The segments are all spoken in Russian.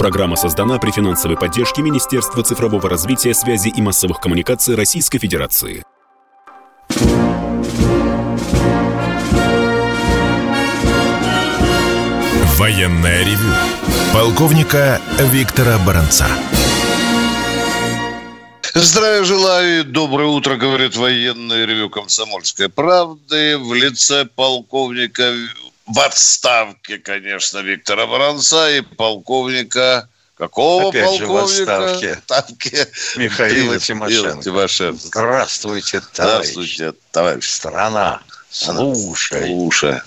Программа создана при финансовой поддержке Министерства цифрового развития, связи и массовых коммуникаций Российской Федерации. Военная ревю. Полковника Виктора Баранца. Здравия желаю, доброе утро, говорит военное ревю «Комсомольской правды» в лице полковника в отставке, конечно, Виктора Баранца и полковника... Какого Опять полковника? же в отставке. Михаила Тимошенко. Тимошенко. Здравствуйте, товарищ. Здравствуйте, товарищ. Страна, слушай. Слушай.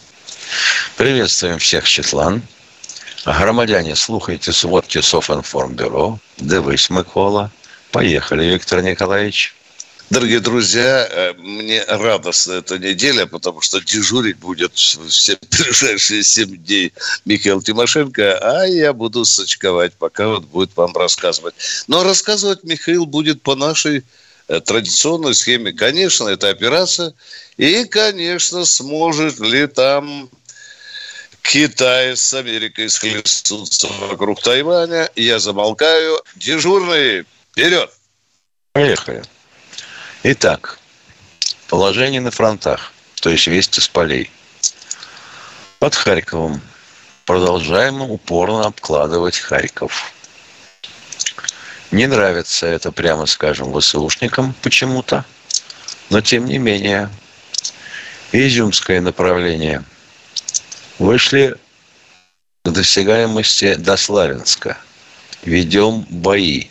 Приветствуем всех, Четлан. Громадяне, слухайте сводки Софинформбюро. Дивись, Микола. Поехали, Виктор Николаевич. Дорогие друзья, э, мне радостна эта неделя, потому что дежурить будет все ближайшие семь дней Михаил Тимошенко, а я буду сочковать, пока он будет вам рассказывать. Но рассказывать Михаил будет по нашей э, традиционной схеме. Конечно, это операция. И, конечно, сможет ли там Китай с Америкой схлестнуться вокруг Тайваня. Я замолкаю. Дежурный, вперед! Поехали. Итак, положение на фронтах, то есть вести с полей. Под Харьковом продолжаем упорно обкладывать Харьков. Не нравится это, прямо скажем, ВСУшникам почему-то, но тем не менее. Изюмское направление. Вышли к досягаемости до Славянска. Ведем бои.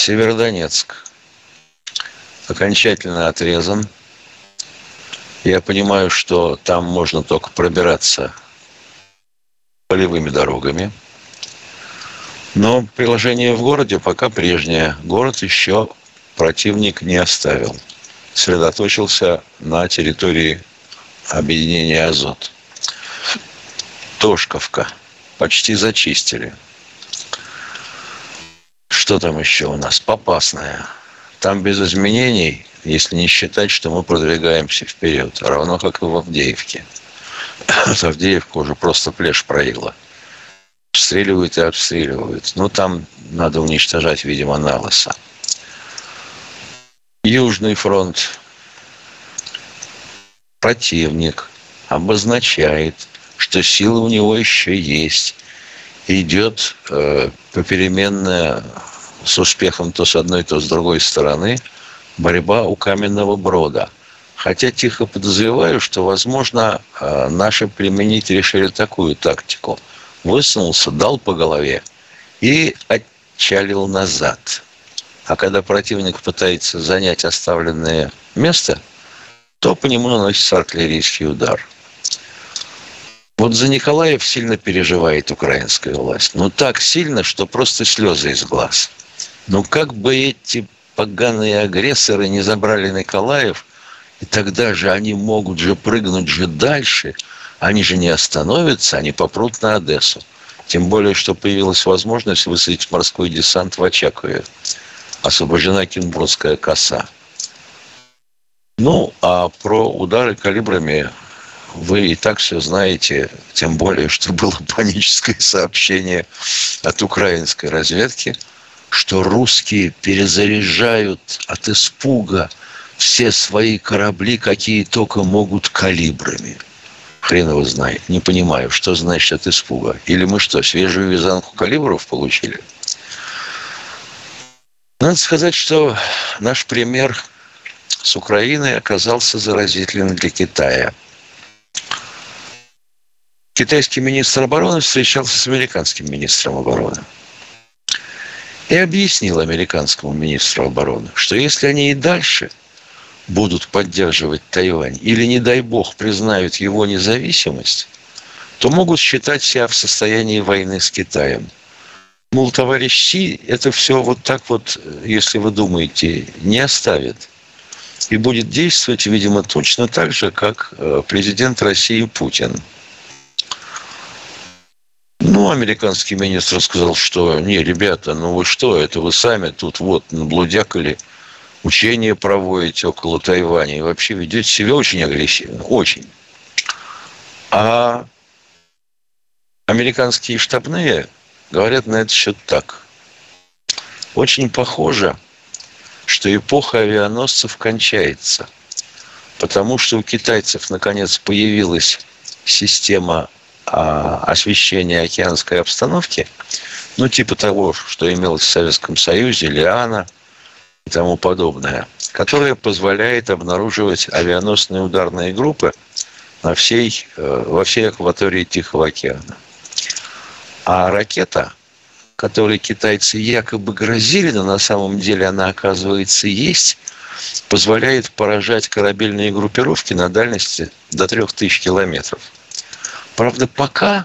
Северодонецк окончательно отрезан. Я понимаю, что там можно только пробираться полевыми дорогами. Но приложение в городе пока прежнее. Город еще противник не оставил. Сосредоточился на территории объединения «Азот». Тошковка. Почти зачистили. Что там еще у нас? Попасная. Там без изменений, если не считать, что мы продвигаемся вперед. Равно как и в Авдеевке. Авдеевка уже просто плешь проигла. Обстреливают и обстреливают. Ну, там надо уничтожать, видимо, налоса. Южный фронт. Противник обозначает, что силы у него еще есть. Идет э, попеременная с успехом то с одной, то с другой стороны борьба у каменного брода. Хотя тихо подозреваю, что, возможно, э, наши применить решили такую тактику. Высунулся, дал по голове и отчалил назад. А когда противник пытается занять оставленное место, то по нему наносится артиллерийский удар. Вот за Николаев сильно переживает украинская власть. Ну, так сильно, что просто слезы из глаз. Ну, как бы эти поганые агрессоры не забрали Николаев, и тогда же они могут же прыгнуть же дальше. Они же не остановятся, они попрут на Одессу. Тем более, что появилась возможность высадить морской десант в Очакове. Освобождена Кенбургская коса. Ну, а про удары калибрами вы и так все знаете, тем более, что было паническое сообщение от украинской разведки, что русские перезаряжают от испуга все свои корабли, какие только могут калибрами. Хрен его знает. Не понимаю, что значит от испуга. Или мы что, свежую вязанку калибров получили? Надо сказать, что наш пример с Украиной оказался заразительным для Китая. Китайский министр обороны встречался с американским министром обороны и объяснил американскому министру обороны, что если они и дальше будут поддерживать Тайвань или, не дай бог, признают его независимость, то могут считать себя в состоянии войны с Китаем. Мол, товарищ Си это все вот так вот, если вы думаете, не оставит. И будет действовать, видимо, точно так же, как э, президент России Путин. Ну, американский министр сказал, что не, ребята, ну вы что, это вы сами тут вот наблудякали, учения проводите около Тайваня и вообще ведете себя очень агрессивно, очень. А американские штабные говорят на этот счет так. Очень похоже, что эпоха авианосцев кончается, потому что у китайцев наконец появилась система а, освещения океанской обстановки, ну, типа того, что имелось в Советском Союзе, Лиана и тому подобное, которая позволяет обнаруживать авианосные ударные группы на всей, э, во всей акватории Тихого океана. А ракета, которой китайцы якобы грозили, но на самом деле она, оказывается, есть, позволяет поражать корабельные группировки на дальности до 3000 километров. Правда, пока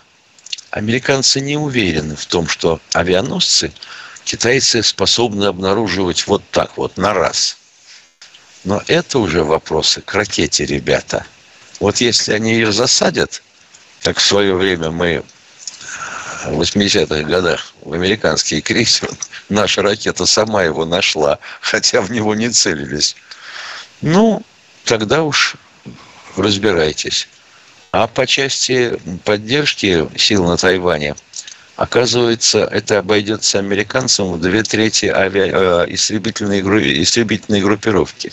американцы не уверены в том, что авианосцы китайцы способны обнаруживать вот так вот, на раз. Но это уже вопросы к ракете, ребята. Вот если они ее засадят, как в свое время мы в 80-х годах в американский крейсер, наша ракета сама его нашла, хотя в него не целились. Ну, тогда уж разбирайтесь. А по части поддержки сил на Тайване, оказывается, это обойдется американцам в две трети авиа... Э, истребительной, истребительной группировки.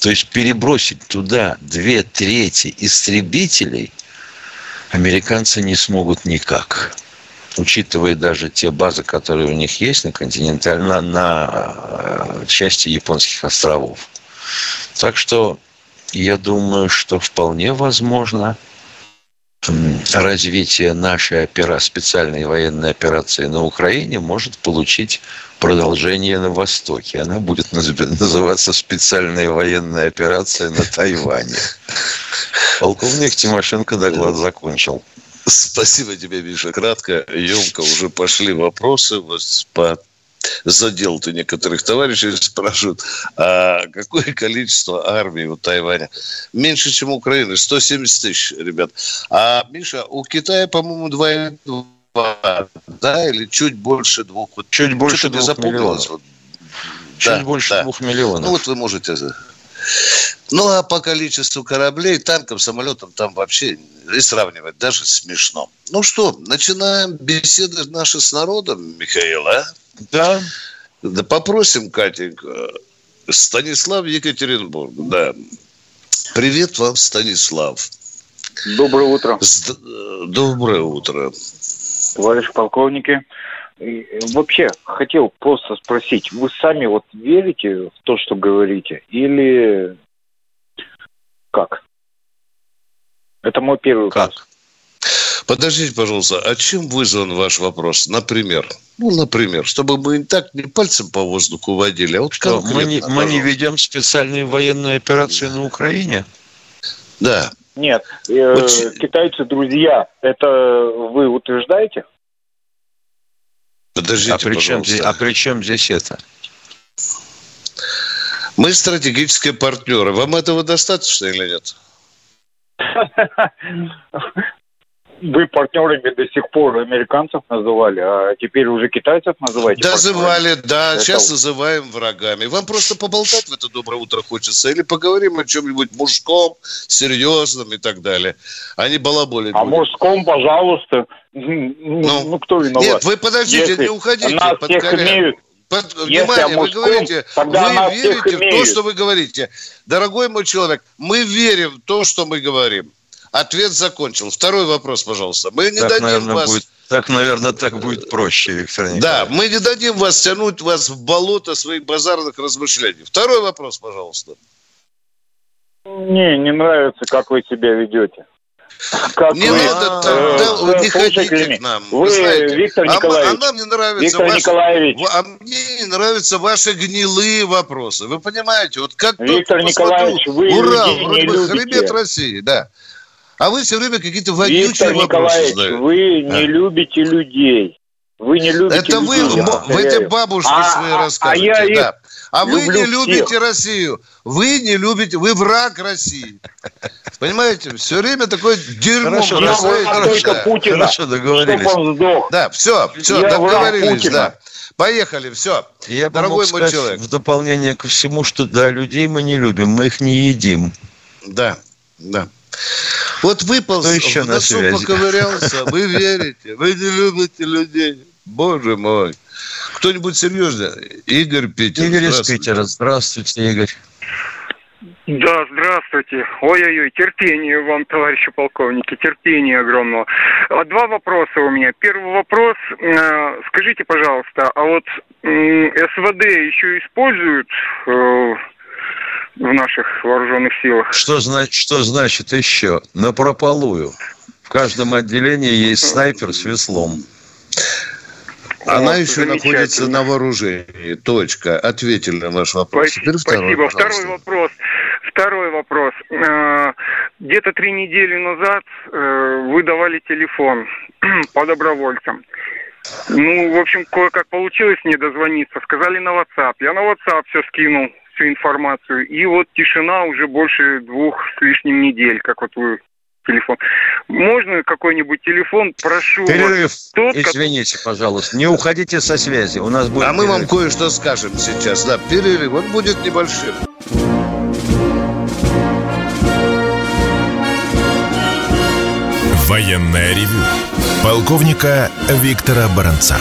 То есть перебросить туда две трети истребителей американцы не смогут никак учитывая даже те базы, которые у них есть на континентальной, на, на э, части японских островов. Так что я думаю, что вполне возможно развитие нашей опера... специальной военной операции на Украине может получить продолжение на Востоке. Она будет называться специальная военная операция на Тайване. Полковник Тимошенко доклад закончил. Спасибо тебе, Миша. Кратко, емко уже пошли вопросы вот по задел ты некоторых товарищей спрашивают, а какое количество армии у Тайваня? Меньше, чем у Украины, 170 тысяч, ребят. А, Миша, у Китая, по-моему, 2,2, да, или чуть больше двух? Чуть больше двух миллионов. Вот. Чуть да, больше да. двух миллионов. Ну, вот вы можете... Ну, а по количеству кораблей, танков, самолетов там вообще и сравнивать даже смешно. Ну что, начинаем беседы наши с народом, Михаил, а? Да. Да попросим, Катенька. Станислав Екатеринбург, да. Привет вам, Станислав. Доброе утро. Доброе утро. Товарищ полковники, вообще хотел просто спросить, вы сами вот верите в то, что говорите, или как? Это мой первый как? вопрос. Подождите, пожалуйста, а чем вызван ваш вопрос? Например, ну, например, чтобы мы не так не пальцем по воздуху водили, а вот Что, мы не, мы не ведем специальную военную операцию на Украине? Да. Нет, э, вот... китайцы друзья, это вы утверждаете? Подождите, а при, чем здесь, а при чем здесь это? Мы стратегические партнеры. Вам этого достаточно или нет? вы партнерами до сих пор американцев называли, а теперь уже китайцев называете? Называли, да, Это... сейчас называем врагами. Вам просто поболтать в это доброе утро хочется или поговорим о чем-нибудь мужском, серьезном и так далее, а не балаболить. А будем. мужском, пожалуйста. Ну, ну, ну, кто виноват? Нет, вы подождите, Если не уходите. Нас всех имеют, под, внимание, мужском, вы говорите, вы верите в то, что вы говорите. Дорогой мой человек, мы верим в то, что мы говорим. Ответ закончил. Второй вопрос, пожалуйста. Мы не так, дадим наверное, вас... Будет, так, наверное, так будет проще, Виктор Николаевич. Да, мы не дадим вас тянуть вас в болото своих базарных размышлений. Второй вопрос, пожалуйста. Не, не нравится, как вы себя ведете. Как не вы, надо так, да, вы не ходите к нам. Вы, вы знаете, Виктор а Николаевич. А, а нам не нравится Виктор ваши, Николаевич. А мне не нравятся ваши гнилые вопросы. Вы понимаете, вот как Виктор Николаевич, вы Ура, не любите. хребет России, да. А вы все время какие-то вонючие Виктор вопросы задаете. вы не а? любите людей. Вы не любите Это людей, вы, вы эти бабушки а, свои а, рассказываете. А, я да. А вы не любите всех. Россию. Вы не любите, вы враг России. Понимаете, все время такое дерьмо хорошо, я только да. Путина, хорошо, договорились. он сдох. Да, все, все, я договорились, да. Поехали, все. Я Дорогой мой сказать, человек. В дополнение ко всему, что да, людей мы не любим, мы их не едим. Да, да. Вот выполз, Кто еще в на носу связи? поковырялся, вы верите, вы не любите людей. Боже мой. Кто-нибудь серьезный? Игорь Питер. Игорь из здравствуйте. Питера. Здравствуйте, Игорь. Да, здравствуйте. Ой-ой-ой, терпение вам, товарищи полковники, терпение огромного. А, Два вопроса у меня. Первый вопрос. э, Скажите, пожалуйста, а вот СВД еще используют э, в наших вооруженных силах? Что, зна- что значит еще? На прополую. В каждом отделении есть снайпер с веслом. Она Вот, еще находится на вооружении. Точка. Ответили на ваш вопрос. Спасибо. Теперь второй, Спасибо. пожалуйста. Второй вопрос. Второй вопрос. Э, Где-то три недели назад э, вы давали телефон по добровольцам. Ну, в общем, кое-как получилось мне дозвониться. Сказали на WhatsApp. Я на WhatsApp все скинул, всю информацию. И вот тишина уже больше двух с лишним недель, как вот вы телефон. Можно какой-нибудь телефон? Прошу вас. Перерыв. Тот, ко- Извините, пожалуйста. Не уходите со связи. У нас будет А мы вам перерыв. кое-что скажем сейчас. Да, перерыв. Он будет небольшим. Военное ревю полковника Виктора Баранца.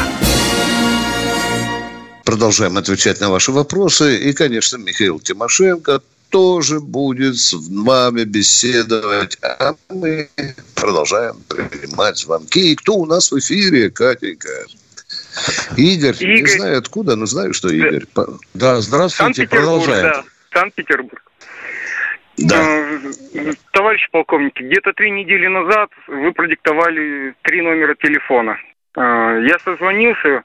Продолжаем отвечать на ваши вопросы. И, конечно, Михаил Тимошенко тоже будет с вами беседовать. А мы продолжаем принимать звонки. И кто у нас в эфире, Катенька? Игорь. Не Игорь. знаю откуда, но знаю, что Игорь. По- Да, здравствуйте. Продолжаем. да. Санкт-Петербург. Да. Э, Товарищ полковник, где-то три недели назад вы продиктовали три номера телефона. Э, Я созвонился,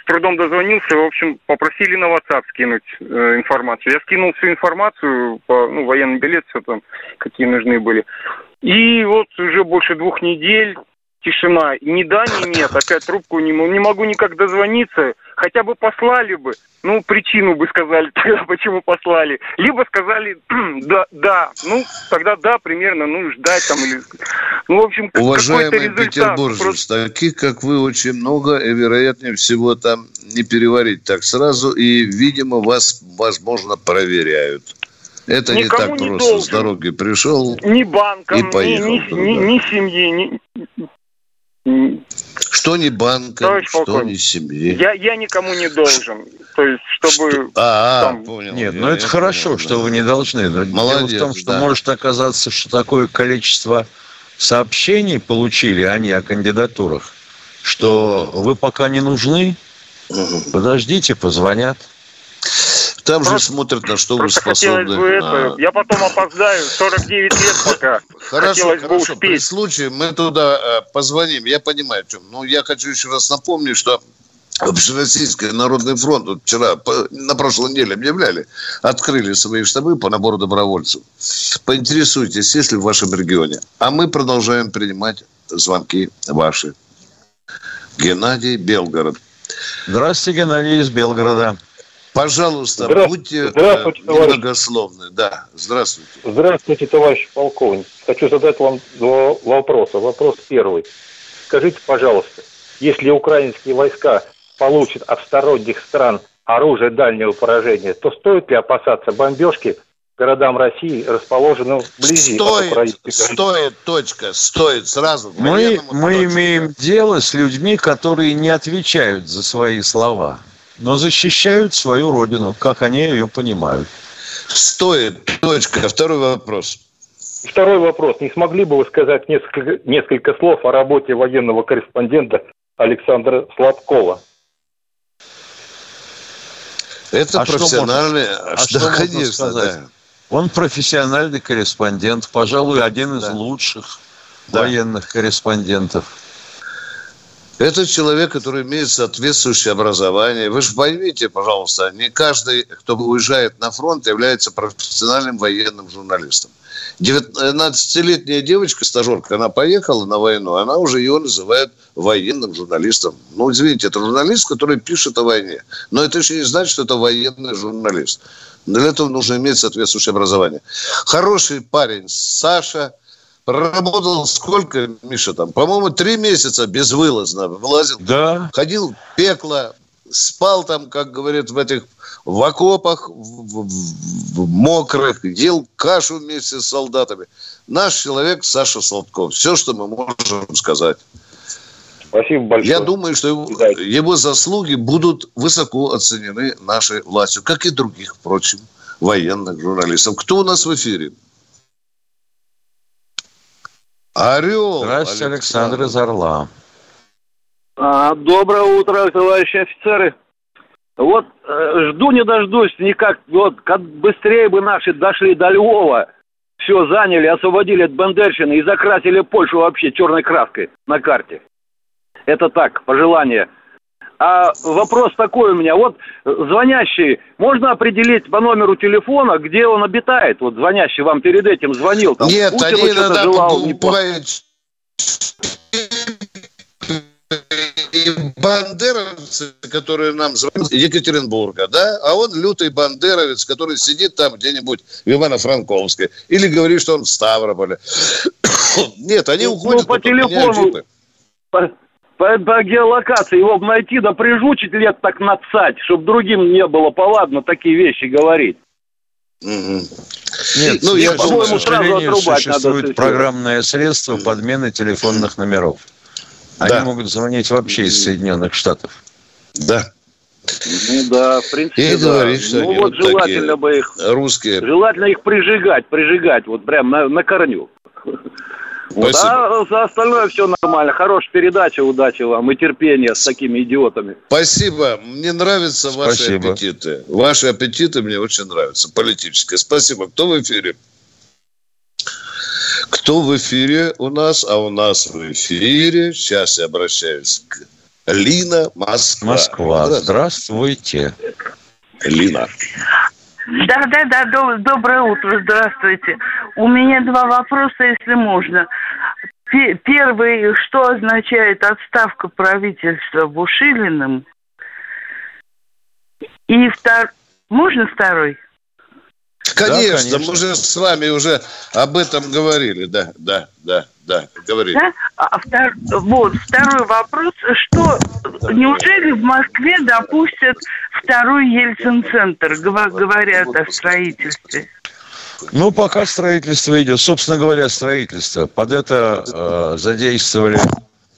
с трудом дозвонился, в общем, попросили на WhatsApp скинуть э, информацию. Я скинул всю информацию, по, ну, военный билет, все там, какие нужны были. И вот уже больше двух недель тишина. Ни да, ни нет. Опять трубку не, не могу никак дозвониться. Хотя бы послали бы. Ну, причину бы сказали тогда, почему послали. Либо сказали, да, да. Ну, тогда да, примерно, ну, ждать там или... Ну, в общем, Уважаемые петербуржцы, Просто- таких, как вы, очень много, и, вероятнее всего, там не переварить так сразу, и, видимо, вас, возможно, проверяют. Это не Никому так не просто. С должен. дороги пришел. Ни банком, И поехал ни, ни- ни семьи, ни... Что не банка, Товарищ что не семьи. Я, я никому не должен. То есть, чтобы... А, а, там- понял. Нет, Я- ну это я хорошо, понял, что да. вы не должны. Но дело Молодец, в том, что да. может оказаться, что такое количество сообщений получили они о кандидатурах, что вы пока не нужны, подождите, позвонят. Там же Просто- смотрят, на что вы способны. бы это... А, Я потом опоздаю, 49 лет пока. Хорошо, Хотелось бы хорошо. При успеть. случае мы туда э, позвоним. Я понимаю, о чем. Но я хочу еще раз напомнить, что Общероссийский народный фронт вот вчера, по- на прошлой неделе объявляли, открыли свои штабы по набору добровольцев. Поинтересуйтесь, есть ли в вашем регионе. А мы продолжаем принимать звонки ваши. Геннадий Белгород. Здравствуйте, Геннадий из Белгорода. Пожалуйста, Здравствуйте, будьте э, здравствуйте, товарищ. немногословны. Да, здравствуйте. Здравствуйте, товарищ полковник. Хочу задать вам два вопроса. Вопрос первый. Скажите, пожалуйста, если украинские войска получат от сторонних стран оружие дальнего поражения, то стоит ли опасаться бомбежки городам России, расположенным вблизи от Стоит, украинской границы? стоит, точка, стоит сразу. Мы, мы точка. имеем дело с людьми, которые не отвечают за свои слова, но защищают свою родину, как они ее понимают. Стоит, точка. Второй вопрос. Второй вопрос. Не смогли бы вы сказать несколько, несколько слов о работе военного корреспондента Александра Сладкова? Это А что профессиональный... можно- а да, что можно конечно, сказать? да. Он профессиональный корреспондент, пожалуй, один из Да. лучших Да. военных корреспондентов. Это человек, который имеет соответствующее образование. Вы же поймите, пожалуйста, не каждый, кто уезжает на фронт, является профессиональным военным журналистом. 19-летняя девочка, стажерка, она поехала на войну, она уже ее называет военным журналистом. Ну, извините, это журналист, который пишет о войне. Но это еще не значит, что это военный журналист. Для этого нужно иметь соответствующее образование. Хороший парень Саша, проработал сколько, Миша, там, по-моему, три месяца безвылазно вылазил Да, ходил пекло, спал там, как говорят, в этих в окопах, в, в, в мокрых, ел кашу вместе с солдатами. Наш человек Саша Сладков. Все, что мы можем сказать. Спасибо большое. Я думаю, что его, его заслуги будут высоко оценены нашей властью, как и других, впрочем, военных журналистов. Кто у нас в эфире? Орел. Здравствуйте, Александр из Орла. А, доброе утро, товарищи офицеры. Вот э, жду не дождусь никак, вот как быстрее бы наши дошли до Львова, все заняли, освободили от Бандерщины и закрасили Польшу вообще черной краской на карте. Это так, пожелание. А вопрос такой у меня. Вот звонящий, можно определить по номеру телефона, где он обитает? Вот звонящий вам перед этим звонил. Там, Нет, Путину они иногда желал, не и бандеровцы, которые нам звонят из Екатеринбурга, да, а он лютый бандеровец, который сидит там где-нибудь в Ивано-Франковске, или говорит, что он в Ставрополе. Нет, они Ну, уходят, по потом меняют телефону. по, по- по геолокации его найти, да прижучить лет так нацать, чтобы другим не было повадно такие вещи говорить. Нет, Ну, я к по-моему, сразу сожалению, отрубать надо существует всё. программное средство подмены телефонных номеров. Они Да. могут звонить вообще из Соединенных Штатов. Да, Ну да, в принципе, И да. говорит, что Ну вот вот такие. желательно бы их, русские. желательно их прижигать, прижигать, вот прям на, на корню. Вот, Спасибо. а за остальное все нормально. Хорошая передача, удачи вам и терпения с такими идиотами. Спасибо. Мне нравятся ваши Спасибо. аппетиты. Ваши аппетиты мне очень нравятся. Политические. Спасибо. Кто в эфире? Кто в эфире у нас? А у нас в эфире. Сейчас я обращаюсь к Лина Москва. Москва. Здравствуйте. Лина. Да, да, да, до- доброе утро, здравствуйте. У меня два вопроса, если можно. Пе- Первый, что означает отставка правительства Бушилиным? И втор... Можно второй? Конечно, конечно. мы же с вами уже об этом говорили. Да, да, да, да, говорили. Да? А втор- Вот, второй вопрос. Что, неужели в Москве допустят второй Ельцин-центр? Говорят о строительстве. Ну, пока строительство идет. Собственно говоря, строительство. Под это э, задействовали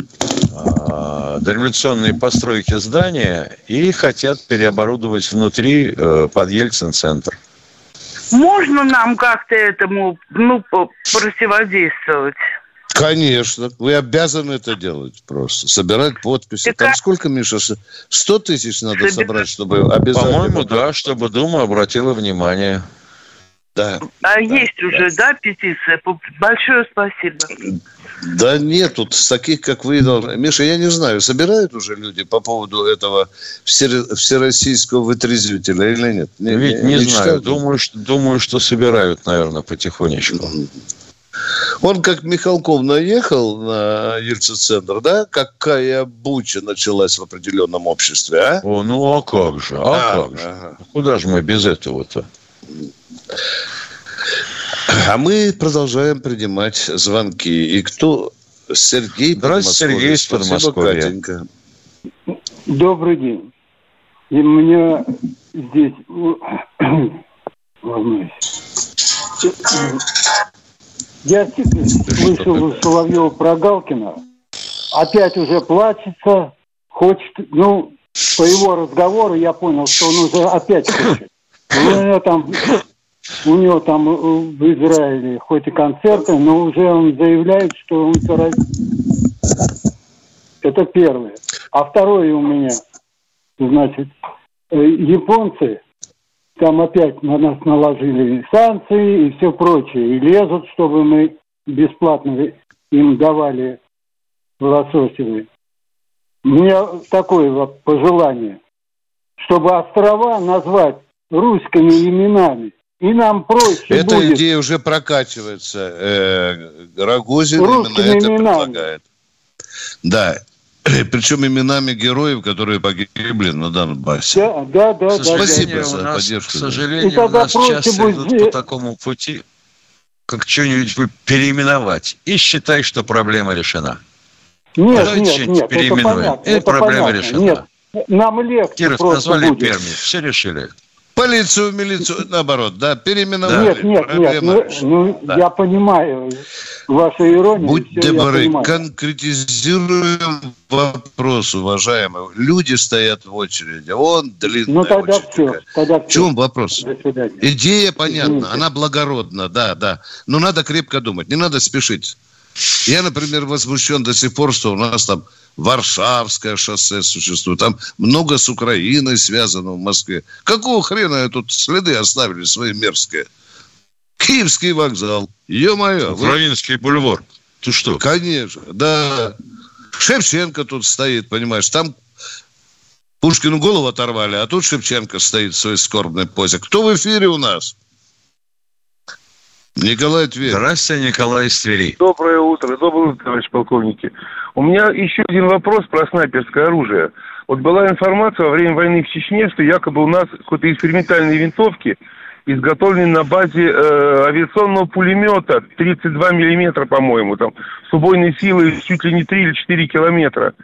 э, дореволюционные постройки здания и хотят переоборудовать внутри э, под Ельцин-центр. Можно нам как-то этому ну, противодействовать? Конечно, вы обязаны это делать просто. Собирать подписи. Так Там а- сколько, Миша? с- 100 тысяч надо Собирать- собрать, чтобы обязательно... По-моему, да, чтобы Дума обратила внимание. Да. А есть уже, да, петиция? Большое спасибо. Да нет, тут с таких, как вы. Миша, я не знаю, собирают уже люди по поводу этого всеро- всероссийского вытрезвителя или нет? Не, Ведь не, знаю. читают? Думаю что, думаю, что собирают, наверное, потихонечку. Он как Михалков наехал на Ельцин-центр, да? Какая буча началась в определенном обществе, а? О, ну а как же, а, А, как же? ага. Куда же мы без этого-то? А мы продолжаем принимать звонки. И кто? Сергей Здравствуйте, Сергей из Подмосковья. Катенька. Добрый день. И меня здесь. Я слышал у Соловьева про Галкина. Опять уже плачется, хочет, ну, по его разговору я понял, что он уже опять хочет. У него там, у него там э, в Израиле хоть и концерты, но уже он заявляет, что он за Это первое. А второе у меня, значит, э, японцы там опять на нас наложили санкции и все прочее. И лезут, чтобы мы бесплатно им давали лососевые. У меня такое пожелание, чтобы острова назвать русскими именами. И нам проще Эта будет. идея уже прокачивается. Э, Рогозин Русскими именно это именами. предлагает. Да. Причем именами героев, которые погибли на Донбассе. Да, да, да, К да, да. Спасибо сожалению, у нас, поддержку. к сожалению, И у нас часто будет идут по такому пути, как что-нибудь переименовать, и считай, что проблема решена. Нет, Давайте нет, что-нибудь нет, это переименуем. понятно. И это проблема понятно. решена. Нет, нам легче Киров назвали будет. Перми. Все решили. Полицию, милицию, наоборот, да, переименовали. Нет, нет, нет, Проблема ну, решена. ну, Да. я понимаю вашу иронию. Будь добры, конкретизируем вопрос, уважаемый. Люди стоят в очереди, он длинная Ну тогда очередь все, тогда В все. чем вопрос? До свидания. Идея понятна, Извините. она благородна, да, да. Но надо крепко думать, не надо спешить. Я, например, возмущен до сих пор, что у нас там Варшавское шоссе существует, там много с Украиной связано в Москве. Какого хрена тут следы оставили свои мерзкие? Киевский вокзал, ё-моё. вы- Украинский бульвар. Ты что? Конечно, да. Шевченко тут стоит, понимаешь, там Пушкину голову оторвали, а тут Шевченко стоит в своей скорбной позе. Кто в эфире у нас? Николай Тверь. Здравствуйте, Николай из Твери. Доброе утро, доброе утро, товарищ полковники. У меня еще один вопрос про снайперское оружие. Вот была информация во время войны в Чечне, что якобы у нас какие-то экспериментальные винтовки изготовлены на базе э, авиационного пулемета 32 миллиметра, по-моему, там, с убойной силой чуть ли не 3 или 4 километра.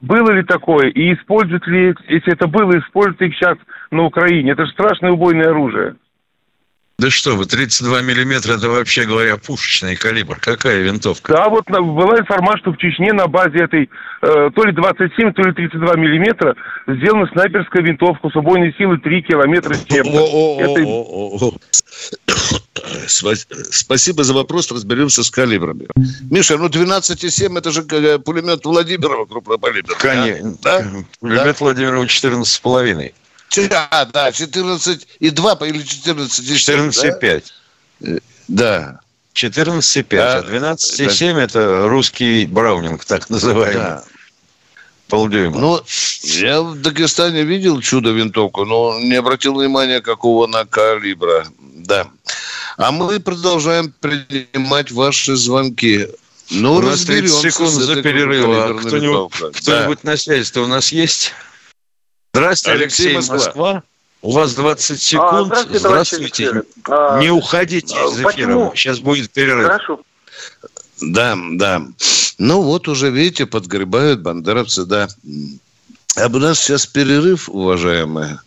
Было ли такое? И используют ли, если это было, используют ли их сейчас на Украине? Это же страшное убойное оружие. Да что вы, 32 миллиметра, это вообще говоря пушечный калибр. Какая винтовка? Да, вот была информация, что в Чечне на базе этой э, то ли 27, то ли 32 миллиметра сделана снайперская винтовка с убойной силой 3 километра с чем-то. Спа- Спасибо за вопрос, разберемся с калибрами. Миша, ну 12,7 это же э, пулемет Владимирова крупнокалиберный. Конечно. Да? Пулемет Владимирова 14,5. А, да, 14,2 или 14,7. 14,5. Да. 14,5. Да. А 12,7 это русский браунинг, так называемый. Да. Полдюйма. Ну, я в Дагестане видел чудо-винтовку, но не обратил внимания, какого она калибра. Да. А мы продолжаем принимать ваши звонки. Ну, у нас 30 разберемся секунд за перерыва. А Кто-нибудь, винтовкой. кто-нибудь на связи-то у нас есть? Здравствуйте, Алексей, Алексей, Москва. Москва. У вас 20 А, секунд. здравствуйте, товарищи Здравствуйте. офицеры. А, Не уходите а, из эфира. почему? Сейчас будет перерыв. Хорошо. Да, да. Ну вот уже, видите, подгребают бандеровцы, да. А у нас сейчас перерыв, уважаемые.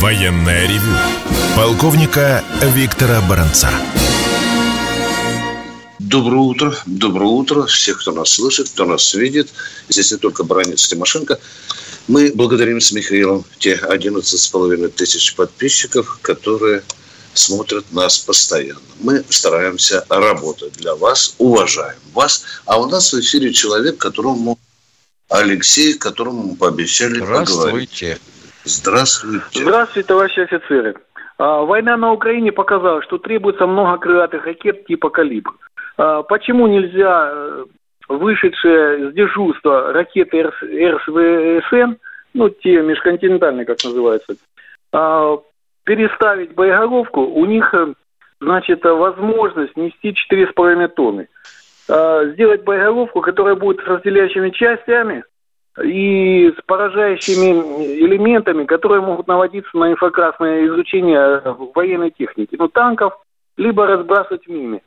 Военное ревю полковника Виктора Баранца. Доброе утро, доброе утро всех, кто нас слышит, кто нас видит. Здесь не только Бронец Тимошенко. Мы благодарим с Михаилом те 11,5 тысяч подписчиков, которые смотрят нас постоянно. Мы стараемся работать для вас, уважаем вас. А у нас в эфире человек, которому Алексей, которому мы пообещали поговорить. Здравствуйте. Здравствуйте. Здравствуйте, товарищи офицеры. А, Война на Украине показала, что требуется много крылатых ракет типа «Калибр». А, Почему нельзя э, вышедшие с дежурства ракеты РС- РСВСН, ну, те межконтинентальные, как называются, а, переставить боеголовку, у них, э, значит, э, возможность нести 4,5 тонны. А, Сделать боеголовку, которая будет с разделяющими частями и с поражающими элементами, которые могут наводиться на инфракрасное изучение военной техники, ну, танков, либо разбрасывать мины.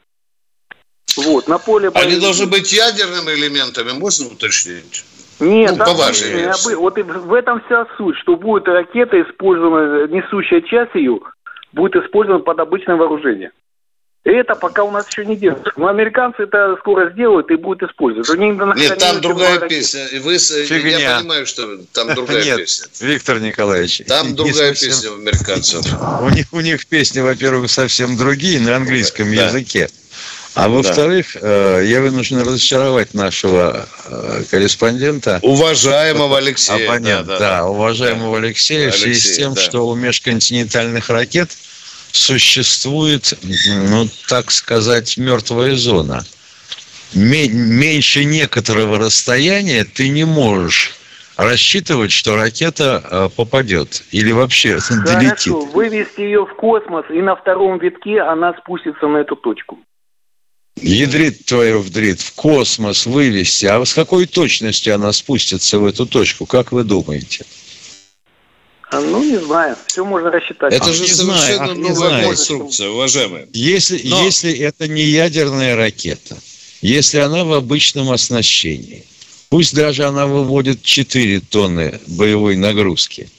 Вот, на поле Они боя- должны быть ядерными элементами, можно уточнить? Нет, Ну, там по вот и в этом вся суть, что будет ракета использована, несущая часть ее, будет использована под обычное вооружение. И это пока у нас еще не делают. Но американцы это скоро сделают и будут использовать. У них Нет, там другая была ракета. песня. И вы, Фигня. я понимаю, что там другая Нет, песня. Виктор Николаевич. Там другая совсем- песня у американцев. У них, у них песни, во-первых, совсем другие на английском Да. языке. А во-вторых, э, я вынужден разочаровать нашего э, корреспондента. Уважаемого Алексея. Абонент, да, уважаемого Алексея, в связи с тем, да. что у межконтинентальных ракет существует, ну, так сказать, мертвая зона. Ме- меньше некоторого расстояния ты не можешь рассчитывать, что ракета э, попадет или вообще долетит. Хорошо, вывести ее в космос, и на втором витке она спустится на эту точку. Ядрит твою вдрит, в космос вывести. А с какой точностью она спустится в эту точку, как вы думаете? А, Ну, не знаю, все можно рассчитать. Это Ах, же не знаю, совершенно ах, не новая знаю. конструкция, уважаемые. Если, Но- если это не ядерная ракета, если она в обычном оснащении, пусть даже она выводит 4 тонны боевой нагрузки,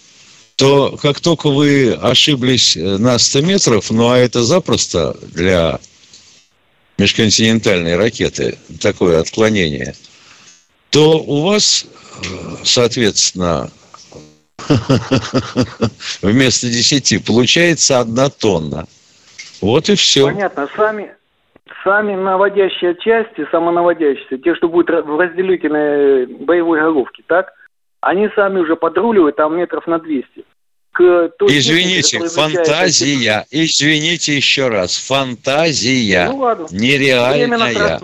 то как только вы ошиблись на 100 метров, ну а это запросто для межконтинентальной ракеты, такое отклонение, то у вас, соответственно, вместо 10 получается одна тонна. Вот и все. Понятно. Сами, сами наводящие части, самонаводящиеся, те, что будут в разделительной боевой головке, так? Они сами уже подруливают там метров на 200. К той Извините, технике, фантазия. Извините еще раз. Фантазия. Ну ладно. Нереальная.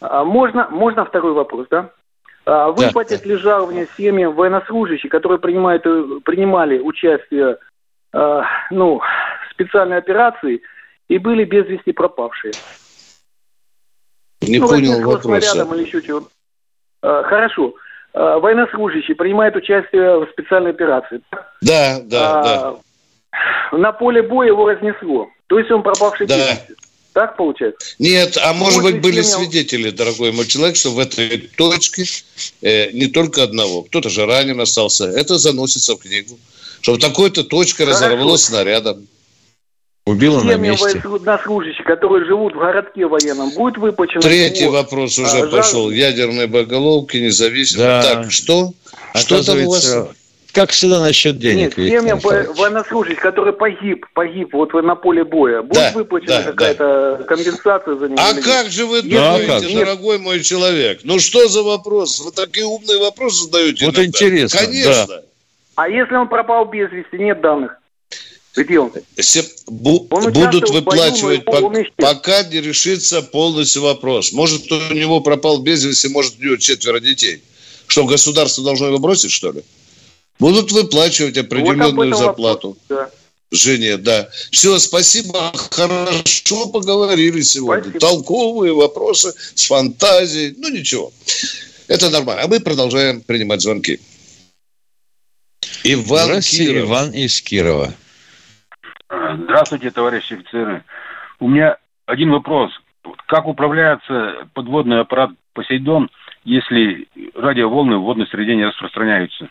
А, можно, можно второй вопрос, да? А, выплатят да. ли жалования семьям военнослужащих, которые принимают, принимали участие э, ну, в специальной операции и были без вести пропавшие? Не ну, понял вопроса. Или еще чего. А, хорошо. А, военнослужащий принимает участие в специальной операции. Да, да, а, да. На поле боя его разнесло. То есть он пропавший да. без так получается? Нет, а может, может быть, были меня... свидетели, дорогой мой человек, что в этой точке э, не только одного. Кто-то же ранен остался. Это заносится в книгу. Что в такой-то точке Хорошо. разорвалось снарядом. Убило на месте. военнослужащих, которые живут в городке военном, будет выплачено... Третий по, вопрос уже а, пошел. Жар... Ядерные боеголовки, независимо. Да. Так, что? Что там у вас? Как всегда насчет денег. Нет, семьям военнослужащих, который погиб, погиб вот на поле боя, будет да, выплачена да, какая-то да. компенсация за него? А как же вы думаете, ну, а как? дорогой мой человек? Ну что за вопрос? Вы такие умные вопросы задаете. Вот иногда. интересно. Конечно. Да. А если он пропал без вести, нет данных? Где он? Бу- он будут выплачивать, по- пока не решится полностью вопрос. Может, у него пропал без вести, может, у него четверо детей. Что, государство должно его бросить, что ли? Будут выплачивать определенную вот зарплату. Вопрос, да. Жене, да. Все, спасибо. Хорошо поговорили сегодня. Спасибо. Толковые вопросы с фантазией. Ну, ничего. Это нормально. А мы продолжаем принимать звонки. Иван Здравствуйте, Киров. Иван из Кирова. Здравствуйте, товарищи офицеры. У меня один вопрос. Как управляется подводный аппарат «Посейдон», если радиоволны в водной среде не распространяются?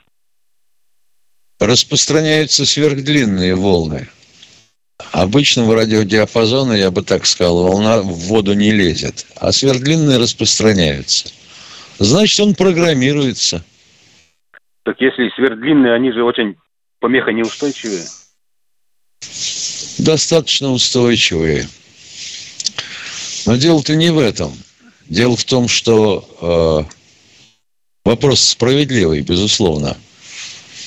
Распространяются сверхдлинные волны. Обычного радиодиапазона, я бы так сказал, волна в воду не лезет. А сверхдлинные распространяются. Значит, он программируется. Так если сверхдлинные, они же очень помеха неустойчивые достаточно устойчивые. Но дело-то не в этом. Дело в том, что э, вопрос справедливый, безусловно.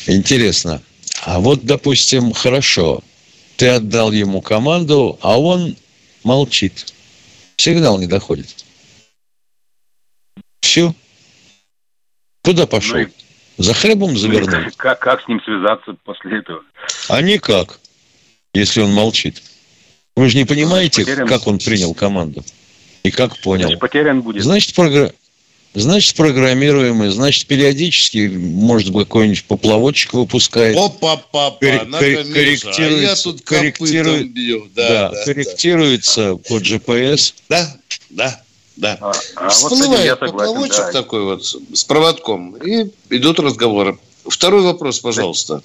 Интересно. А вот, допустим, хорошо, ты отдал ему команду, а он молчит. Сигнал не доходит. Все. Куда пошел? Ну, За хлебом завернул? Как, как с ним связаться после этого? А никак если он молчит? Вы же не понимаете, потерян... как он принял команду и как понял. Значит, потерян будет. Значит, програ... значит программируемый, значит, периодически, может быть, какой-нибудь поплавочек выпускает. Опа-папа, Кор... корректируется, а я тут корректирует... бью. Да, да, да, корректируется да. по GPS. Да, да. Да. А, а Всплывает вот поплавочек да. такой вот с проводком, и идут разговоры. Второй вопрос, пожалуйста.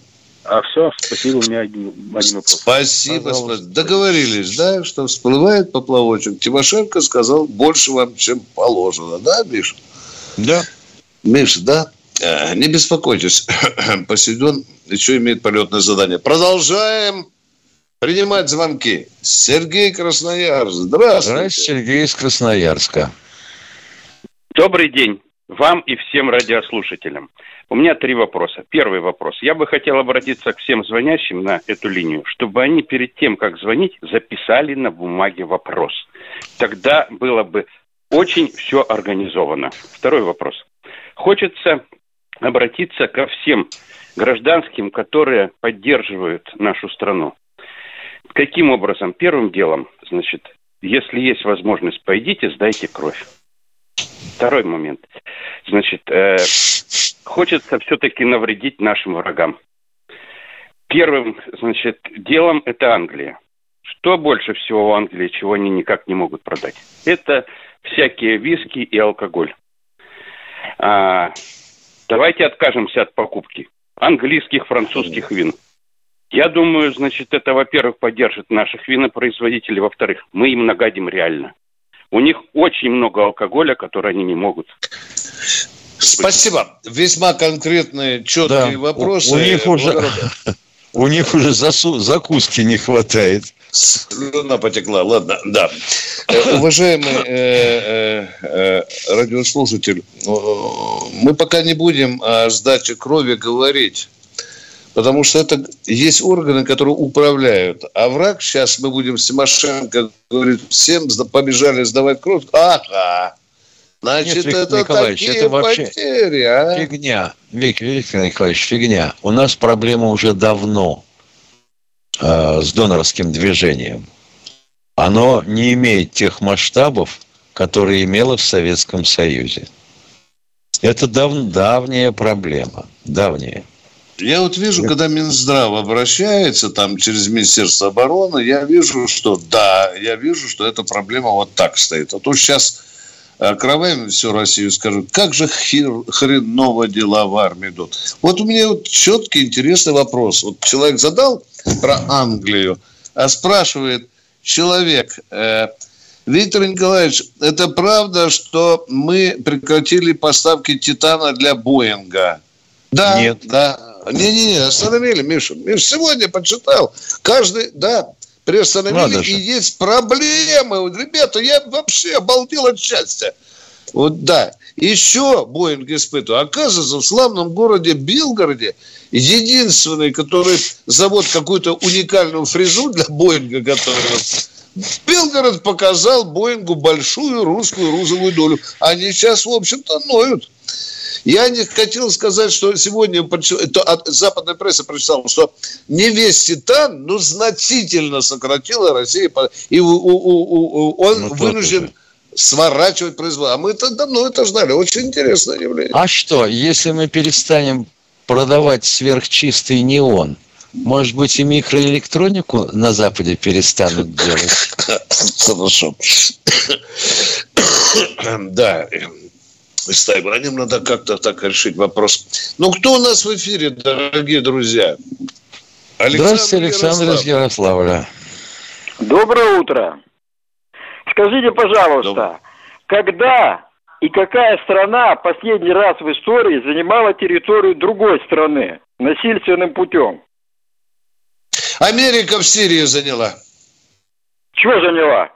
А все, спасибо, у меня один, один вопрос. Спасибо, Пожалуйста. договорились, да, что всплывает поплавочек. Тимошенко сказал больше вам, чем положено, да, Миша? Да. Миша, да? Э, не беспокойтесь, Посейдон еще имеет полетное задание. Продолжаем принимать звонки. Сергей Красноярск, здравствуйте. Здравствуйте, Сергей из Красноярска. Добрый день вам и всем радиослушателям. У меня три вопроса. Первый вопрос. Я бы хотел обратиться к всем звонящим на эту линию, чтобы они перед тем, как звонить, записали на бумаге вопрос. Тогда было бы очень все организовано. Второй вопрос. Хочется обратиться ко всем гражданским, которые поддерживают нашу страну. Каким образом? Первым делом, значит, если есть возможность, пойдите, сдайте кровь. Второй момент. Значит, э, хочется все-таки навредить нашим врагам. Первым, значит, делом это Англия. что больше всего в Англии, чего они никак не могут продать? Это всякие виски и алкоголь. А, давайте откажемся от покупки английских, французских вин. Я думаю, значит, это, во-первых, поддержит наших винопроизводителей, во-вторых, мы им нагадим реально. У них очень много алкоголя, который они не могут. Спасибо. Весьма конкретные, четкие да. вопросы. У, у них уже, у них уже засу, закуски не хватает. Слюна потекла, ладно, да. Э, уважаемый э, э, э, радиослушатель, мы пока не будем о сдаче крови говорить, потому что это есть органы, которые управляют. А враг, сейчас мы будем с Тимошенко говорить, всем побежали сдавать кровь. Ага, Значит, Нет, это Николаевич, такие это вообще потери, а? Фигня. Виктор, Виктор Николаевич, фигня. У нас проблема уже давно э, с донорским движением. Оно не имеет тех масштабов, которые имело в Советском Союзе. Это дав, давняя проблема. Давняя. Я вот вижу, когда Минздрав обращается там через Министерство обороны, я вижу, что да, я вижу, что эта проблема вот так стоит. А то сейчас кровавим всю Россию, скажут, как же хер, хреново дела в армии идут. Вот у меня вот четкий, интересный вопрос. Вот человек задал про Англию, а спрашивает человек, э, Виктор Николаевич, это правда, что мы прекратили поставки Титана для Боинга? Да, Нет. да. Не-не-не, остановили, Миша. Миша, сегодня почитал. Каждый, да, приостановили, и есть проблемы. Вот, ребята, я вообще обалдел от счастья. Вот да. Еще Боинг испытывал. Оказывается, в славном городе Белгороде единственный, который завод какую-то уникальную фрезу для Боинга готовил, Белгород показал Боингу большую русскую рузовую долю. Они сейчас, в общем-то, ноют. Я не хотел сказать, что сегодня это от западной прессы прочитал, что не весь титан, но значительно сократила Россия, и у, у, у, он ну, вынужден сворачивать производство. А мы это давно это ждали. Очень интересное явление. А что, если мы перестанем продавать сверхчистый неон, может быть, и микроэлектронику на Западе перестанут делать? Хорошо. Да, с Тайванем надо как-то так решить вопрос. Ну, кто у нас в эфире, дорогие друзья? Александр Здравствуйте, Александр Ярослав. из Ярославля. Доброе утро. Скажите, пожалуйста, Доброе. когда и какая страна последний раз в истории занимала территорию другой страны насильственным путем? Америка в Сирии заняла. Чего заняла?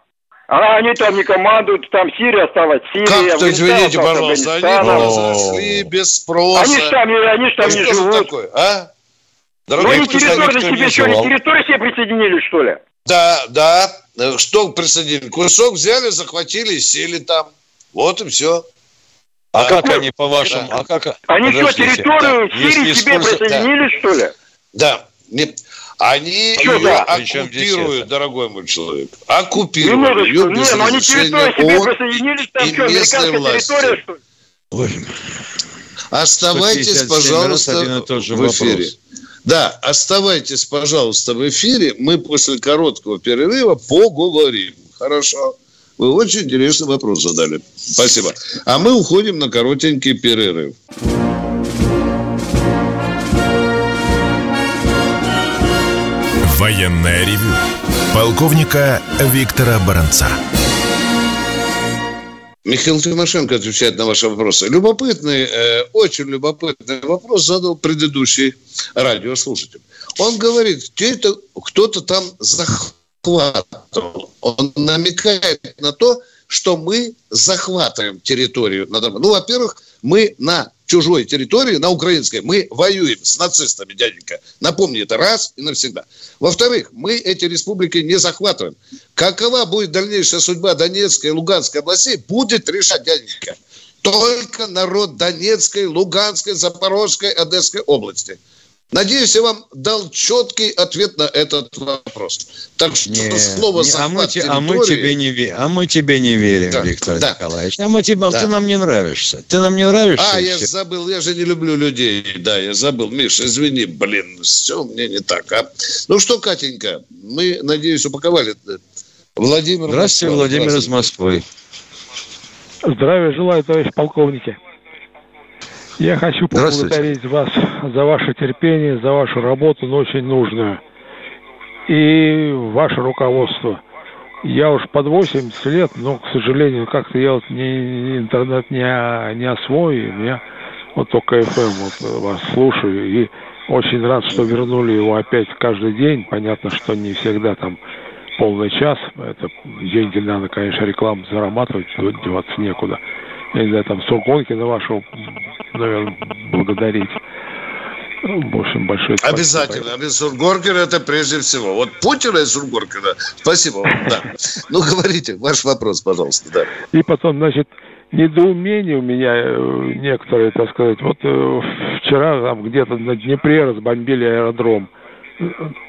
А они там не командуют, там Сирия осталась Сирия. Как-то, извините, пожалуйста, они произошли без спроса. Они же там, они ж там не живут. Такое, а? Дорогой, ну, они территорию себе, что ли, территорию себе присоединили, что ли? Да, да. Что присоединили? Кусок взяли, захватили, сели там. Вот и все. А, а как они, по-вашему? Да. А как... Они что, территорию да. Сирии себе присоединили, да. что ли? Да. Не... Они Что, ее да? оккупируют, дорогой мой человек. Оккупируют. Ее без не, но они территорию себе присоединились, там что, американская власти. территория, что ли? Ой. Оставайтесь, пожалуйста, в эфире. Вопрос. Да, оставайтесь, пожалуйста, в эфире. Мы после короткого перерыва поговорим. Хорошо? Вы очень интересный вопрос задали. Спасибо. А мы уходим на коротенький перерыв. Военная ревю. Полковника Виктора Баранца. Михаил Тимошенко отвечает на ваши вопросы. Любопытный, э, очень любопытный вопрос задал предыдущий радиослушатель. Он говорит, кто-то там захватывал. Он намекает на то, что мы захватываем территорию. Ну, во-первых, мы на чужой территории, на украинской, мы воюем с нацистами, дяденька. Напомни это раз и навсегда. Во-вторых, мы эти республики не захватываем. Какова будет дальнейшая судьба Донецкой и Луганской областей, будет решать дяденька. Только народ Донецкой, Луганской, Запорожской, Одесской области. Надеюсь, я вам дал четкий ответ на этот вопрос. Так что Не, слово не, а, мы, захват те- а мы тебе не верим, а мы тебе не верим, Да, Виктор да. Николаевич. А мы тебе, Да. ты нам не нравишься. Ты нам не нравишься. А, я всё. забыл, я же не люблю людей. Да, я забыл. Миша, извини, блин, все мне не так. А? Ну что, Катенька, мы, надеюсь, упаковали. Владимир Здравствуйте, Москва. Владимир из. Москвы. Здравия желаю, товарищ полковники. Я хочу поблагодарить вас за ваше терпение, за вашу работу, но очень нужную. И ваше руководство. Я уж под 80 лет, но, к сожалению, как-то я вот не, интернет не, не освою. У меня вот только FM вот вас слушаю. И очень рад, что вернули его опять каждый день. Понятно, что не всегда там полный час. Это деньги надо, конечно, рекламу зарабатывать, деваться некуда. Я не знаю, там Сургонкина вашего, наверное, благодарить. Ну, В общем, большое спасибо. Обязательно. Без Сургоркина это прежде всего. Вот Путина и Сургоркина. Спасибо вам. Да. Ну, говорите, ваш вопрос, пожалуйста. Да. И потом, значит, недоумение у меня э, некоторые, так сказать. Вот э, вчера там где-то на Днепре разбомбили аэродром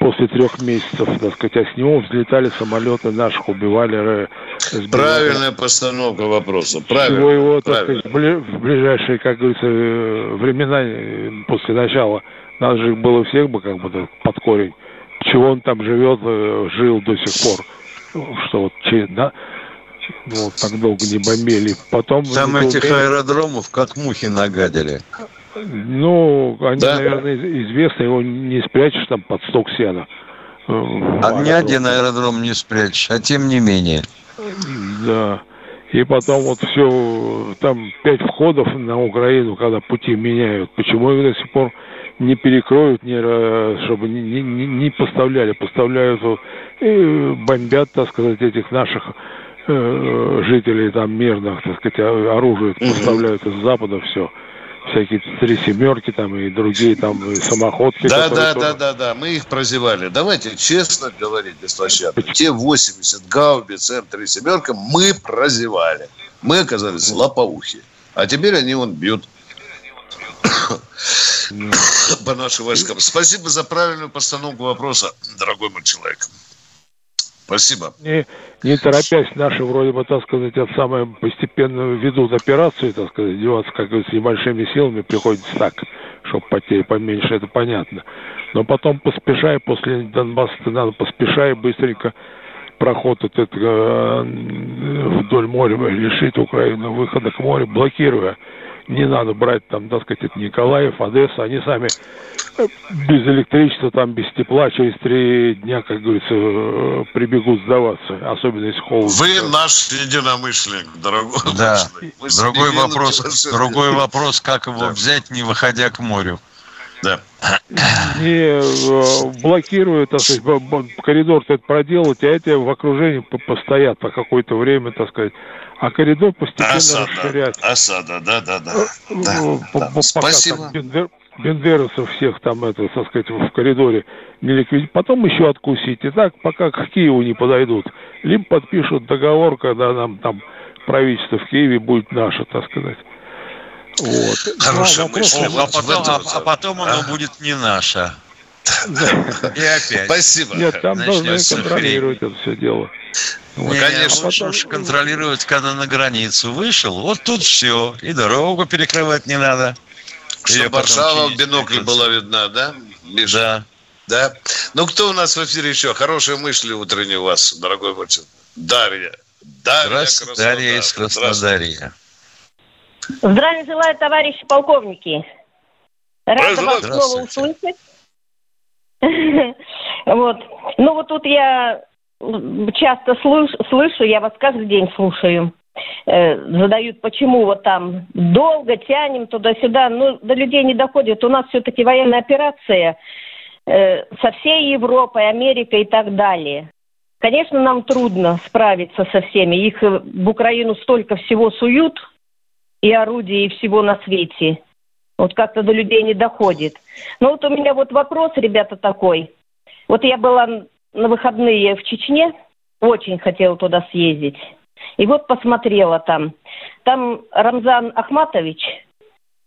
после трех месяцев, так сказать, а с него взлетали самолеты наших, убивали. э, сбивали. Правильная постановка вопроса. Правильно. Всего его, так правильно. сказать, в бли- в ближайшие, как говорится, э, времена э, после начала, надо же было всех бы как бы так под корень. Чего он там живет, жил до сих пор. Что вот, че- да, ну, вот так долго не бомбили. Потом... Там этих аэродромов как мухи нагадили. Ну, они, Да. наверное, из- известны, его не спрячешь там под сток сена. Э, А ни один аэродром не спрячешь, а тем не менее. Да. И потом вот все, там пять входов на Украину, когда пути меняют. Почему их до сих пор не перекроют, не, чтобы не, не- не- поставляли. Поставляют вот, и бомбят, так сказать, этих наших э, жителей там мирных, так сказать, о- оружие поставляют из Запада все. Всякие три семерки там и другие там и самоходки. Да, да, тоже- да, да, да, мы их прозевали. Давайте честно говорить, беспощадно. Те 80 гаубиц М3 семерка мы прозевали. Мы оказались лопоухи. А теперь они вон бьют по нашим войскам. Спасибо за правильную постановку вопроса, дорогой мой человек. Спасибо. не, не торопясь, наши вроде бы, так сказать, это самое постепенно ведут операцию, так сказать, деваться, как говорится, небольшими силами приходится так, чтобы потери поменьше, это понятно. Но потом поспешай, после Донбасса надо поспешай быстренько проход этот, э, вдоль моря лишить Украину выхода к морю, блокируя. Не надо брать там, так сказать, это Николаев, Одесса, они сами э, без электричества, там без тепла, через три дня, как говорится, э, прибегут сдаваться, особенно если холодно. Вы наш единомышленник, дорогой Да. Мы Другой вопрос, другой вопрос, как его взять, не выходя к морю. Да. не э, блокируют, так сказать, коридор-то это проделать, а эти в окружении по- постоят по какое-то время, так сказать, а коридор постепенно Осада. расширять. Осада, да, да, да. Ну, по- да. по- пока Спасибо. там бендер- бендеровцев всех там, это, так сказать, в коридоре не ликвидировать. Потом еще откусить. И так, пока к Киеву не подойдут. Либо подпишут договор, когда нам там правительство в Киеве будет наше, так сказать. Вот. Хорошая Ну, а мысль. А потом, а, а потом оно будет не наше. И опять. Спасибо. Нет, там должны контролировать это все дело. Не, Вот. конечно, Потом- уж контролировать, когда на границу вышел. Вот тут все. И дорогу перекрывать не надо. Чтобы Варшава в бинокле была видна, да? Миша? Да. Да. Ну, кто у нас в эфире еще? Хорошие мысли утренние у вас, дорогой человек. Дарья. Дарья Здравствуйте. Дарья из Краснодарья. Здравия желаю, товарищи полковники. Рада вас снова услышать. Вот. Ну вот тут я часто слыш- слышу, я вас каждый день слушаю. Э, Задают, почему вот там долго тянем туда-сюда. Ну, до людей не доходит. У нас все-таки военная операция э, со всей Европой, Америкой и так далее. Конечно, нам трудно справиться со всеми. Их э, в Украину столько всего суют, и орудий, и всего на свете. Вот как-то до людей не доходит. Ну вот у меня вот вопрос, ребята, такой. Вот я была на выходные в Чечне, очень хотела туда съездить. И вот посмотрела там. Там Рамзан Ахматович,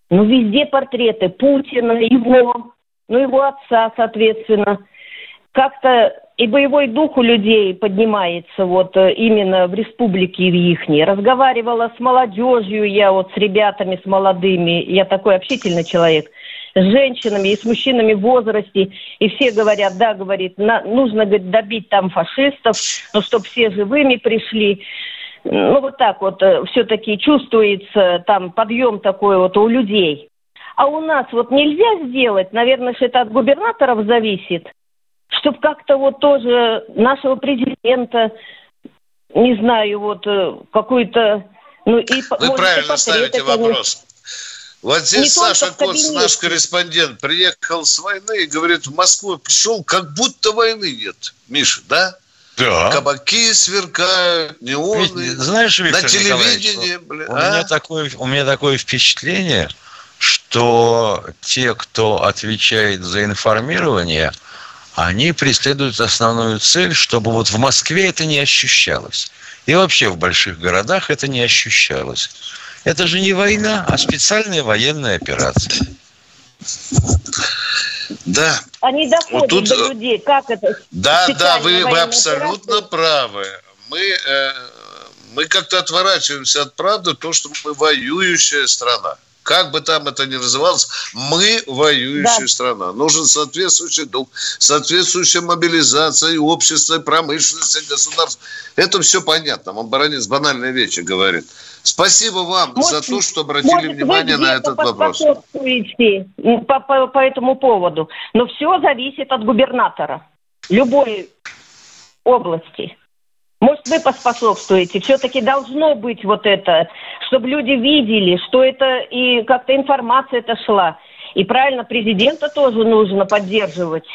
ну везде портреты Путина, его, ну, его отца, соответственно. Как-то и боевой дух у людей поднимается вот э, именно в республике в ихней. Разговаривала с молодежью я, вот с ребятами, с молодыми. Я такой общительный человек. С женщинами и с мужчинами в возрасте. И все говорят, да, говорит, на, нужно говорит, добить там фашистов, но чтобы все живыми пришли. Ну, вот так вот э, все-таки чувствуется там подъем такой вот у людей. А у нас вот нельзя сделать, наверное, что это от губернаторов зависит, чтобы как-то вот тоже нашего президента, не знаю, вот э, какую-то... Ну, и, Вы может, правильно ставите вопрос. Вот здесь Не Саша Коц, наш корреспондент, приехал с войны и говорит, в Москву пришел, как будто войны нет. Миша, да? Да. Кабаки сверкают, неоны. Ведь, знаешь, Виктор на телевидении, блин, у, а? меня такое, у меня такое впечатление, что те, кто отвечает за информирование, они преследуют основную цель, чтобы вот в Москве это не ощущалось. И вообще в больших городах это не ощущалось. Это же не война, а специальная военная операция. Да. Они доходят Вот тут, до людей. Как это? Да, да, вы, вы абсолютно правы. Мы, э, мы как-то отворачиваемся от правды, то, что мы воюющая страна. Как бы там это ни называлось, мы воюющая Да. страна. Нужен соответствующий дух, соответствующая мобилизация и общества, и промышленности, и государства. Это все понятно. Вам баронец банальные вещи говорит. Спасибо вам за то, что обратили Может, внимание на этот вопрос. по, по, по этому поводу. Но все зависит от губернатора любой области. Может, вы поспособствуете. Все-таки должно быть вот это, чтобы люди видели, что это и как-то информация это шла. И правильно, президента тоже нужно поддерживать.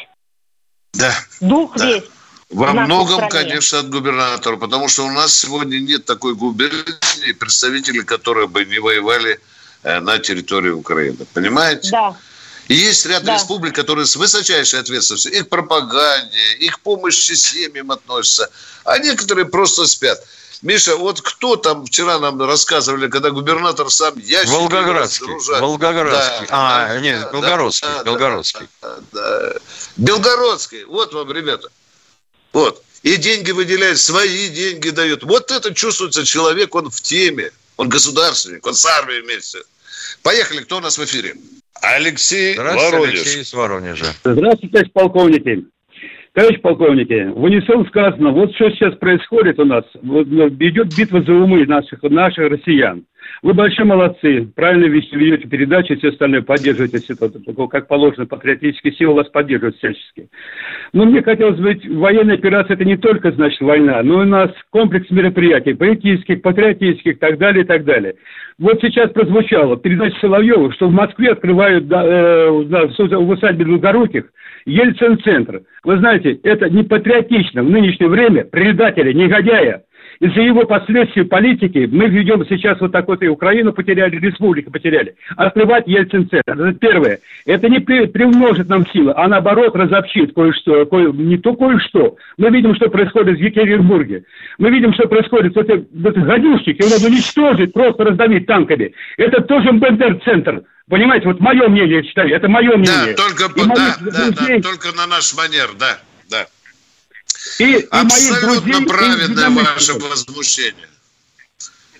Да. Дух весь. Во многом, стране. конечно, от губернатора, потому что у нас сегодня нет такой губернии и представителей, которые бы не воевали э, на территории Украины. Понимаете? Да. И есть ряд Да. республик, которые с высочайшей ответственностью и к пропаганде, и к помощи семьям относятся, а некоторые просто спят. Миша, вот кто там вчера нам рассказывали, когда губернатор сам ящик Волгоградский. разгружал? Волгоградский. Да, а, да, нет, да, Белгородский. да, да, Белгородский. да. Белгородский. Вот вам, ребята. Вот. И деньги выделяет, свои деньги дает. Вот это чувствуется человек, он в теме. Он государственник, он с армией вместе. Поехали, кто у нас в эфире? Алексей Здравствуйте, Воронеж. Алексей из Воронежа. Здравствуйте, полковники. Товарищ полковники, в унисон сказано, вот что сейчас происходит у нас, ну, идет битва за умы наших, наших россиян. Вы большие молодцы, правильно ведете передачи, все остальное поддерживаете, все это, как положено, патриотические силы вас поддерживают всячески. Но мне хотелось бы, военная операция это не только, значит, война, но у нас комплекс мероприятий, политических, патриотических, так далее, и так далее. Вот сейчас прозвучало передача Соловьева, что в Москве открывают э, в усадьбе Долгоруких Ельцин-центр. Вы знаете, это не патриотично в нынешнее время предателя, негодяя. Из-за его последствий политики мы ведем сейчас вот так вот и Украину потеряли, республику потеряли. Открывать Ельцин-центр. Это первое. Это не при- приумножит нам силы, а наоборот разобщит кое-что, кое, не то кое-что. Мы видим, что происходит в Екатеринбурге. Мы видим, что происходит. Вот эти, вот эти гадюшники, его надо уничтожить, просто раздавить танками. Это тоже Бендер-центр. Понимаете, вот мое мнение, я считаю, это мое мнение. Да, только, И да, моих да, да, только на наш манер, да, И, и Абсолютно друзей, и праведное ваше единомышленников. возмущение.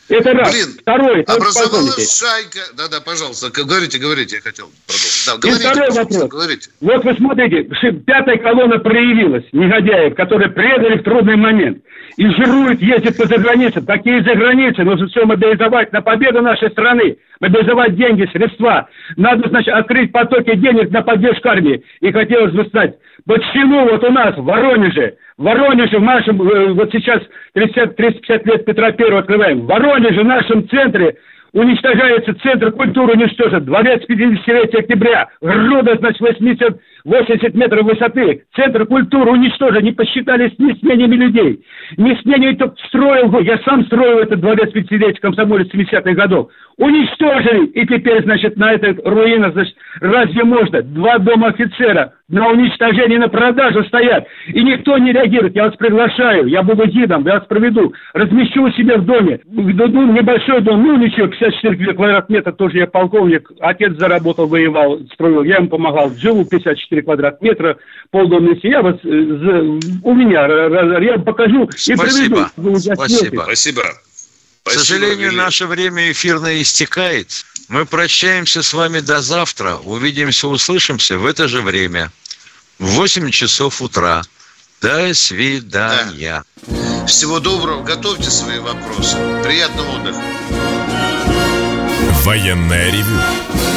Это раз. Блин, полковник. Образовалась шайка. Да-да, пожалуйста, говорите, говорите, я хотел продолжить. Да, И говорите, второй вопрос. говорите. Вот вы смотрите, пятая колонна проявилась, негодяев, которые предали в трудный момент. И жируют, ездят по заграницам. Какие за границы? Нужно все мобилизовать на победу нашей страны. Мобилизовать деньги, средства. Надо, значит, открыть потоки денег на поддержку армии. И хотелось бы знать, почему вот у нас в Воронеже, в Воронеже, в нашем, э, вот сейчас 30, 350 лет Петра Первого открываем, в Воронеже, в нашем центре, уничтожается Центр культуры, уничтожен. Дворец 50 октября. Груда, значит, 80, 80 метров высоты. Центр культуры уничтожен. Не посчитали с ни с мнениями людей. Не с мнениями, кто строил. Я сам строил этот дворец 50 комсомолец 70-х годов. Уничтожили. И теперь, значит, на этой руинах, значит, разве можно? Два дома офицера на уничтожение, на продажу стоят. И никто не реагирует. Я вас приглашаю, я буду гидом, я вас проведу. Размещу у себя в доме. Ну, небольшой дом, ну ничего, 54 квадрат метра, тоже я полковник. Отец заработал, воевал, строил, я ему помогал. Живу 54 квадрат метра, полдомной Я вас, э, у меня, я покажу Спасибо. и проведу. Спасибо. Спасибо. К сожалению, наше время эфирное истекает. Мы прощаемся с вами до завтра. Увидимся, услышимся в это же время. В 8 часов утра. До свидания. Да. Всего доброго. Готовьте свои вопросы. Приятного отдыха. Военная ревю.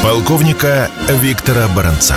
Полковника Виктора Баранца.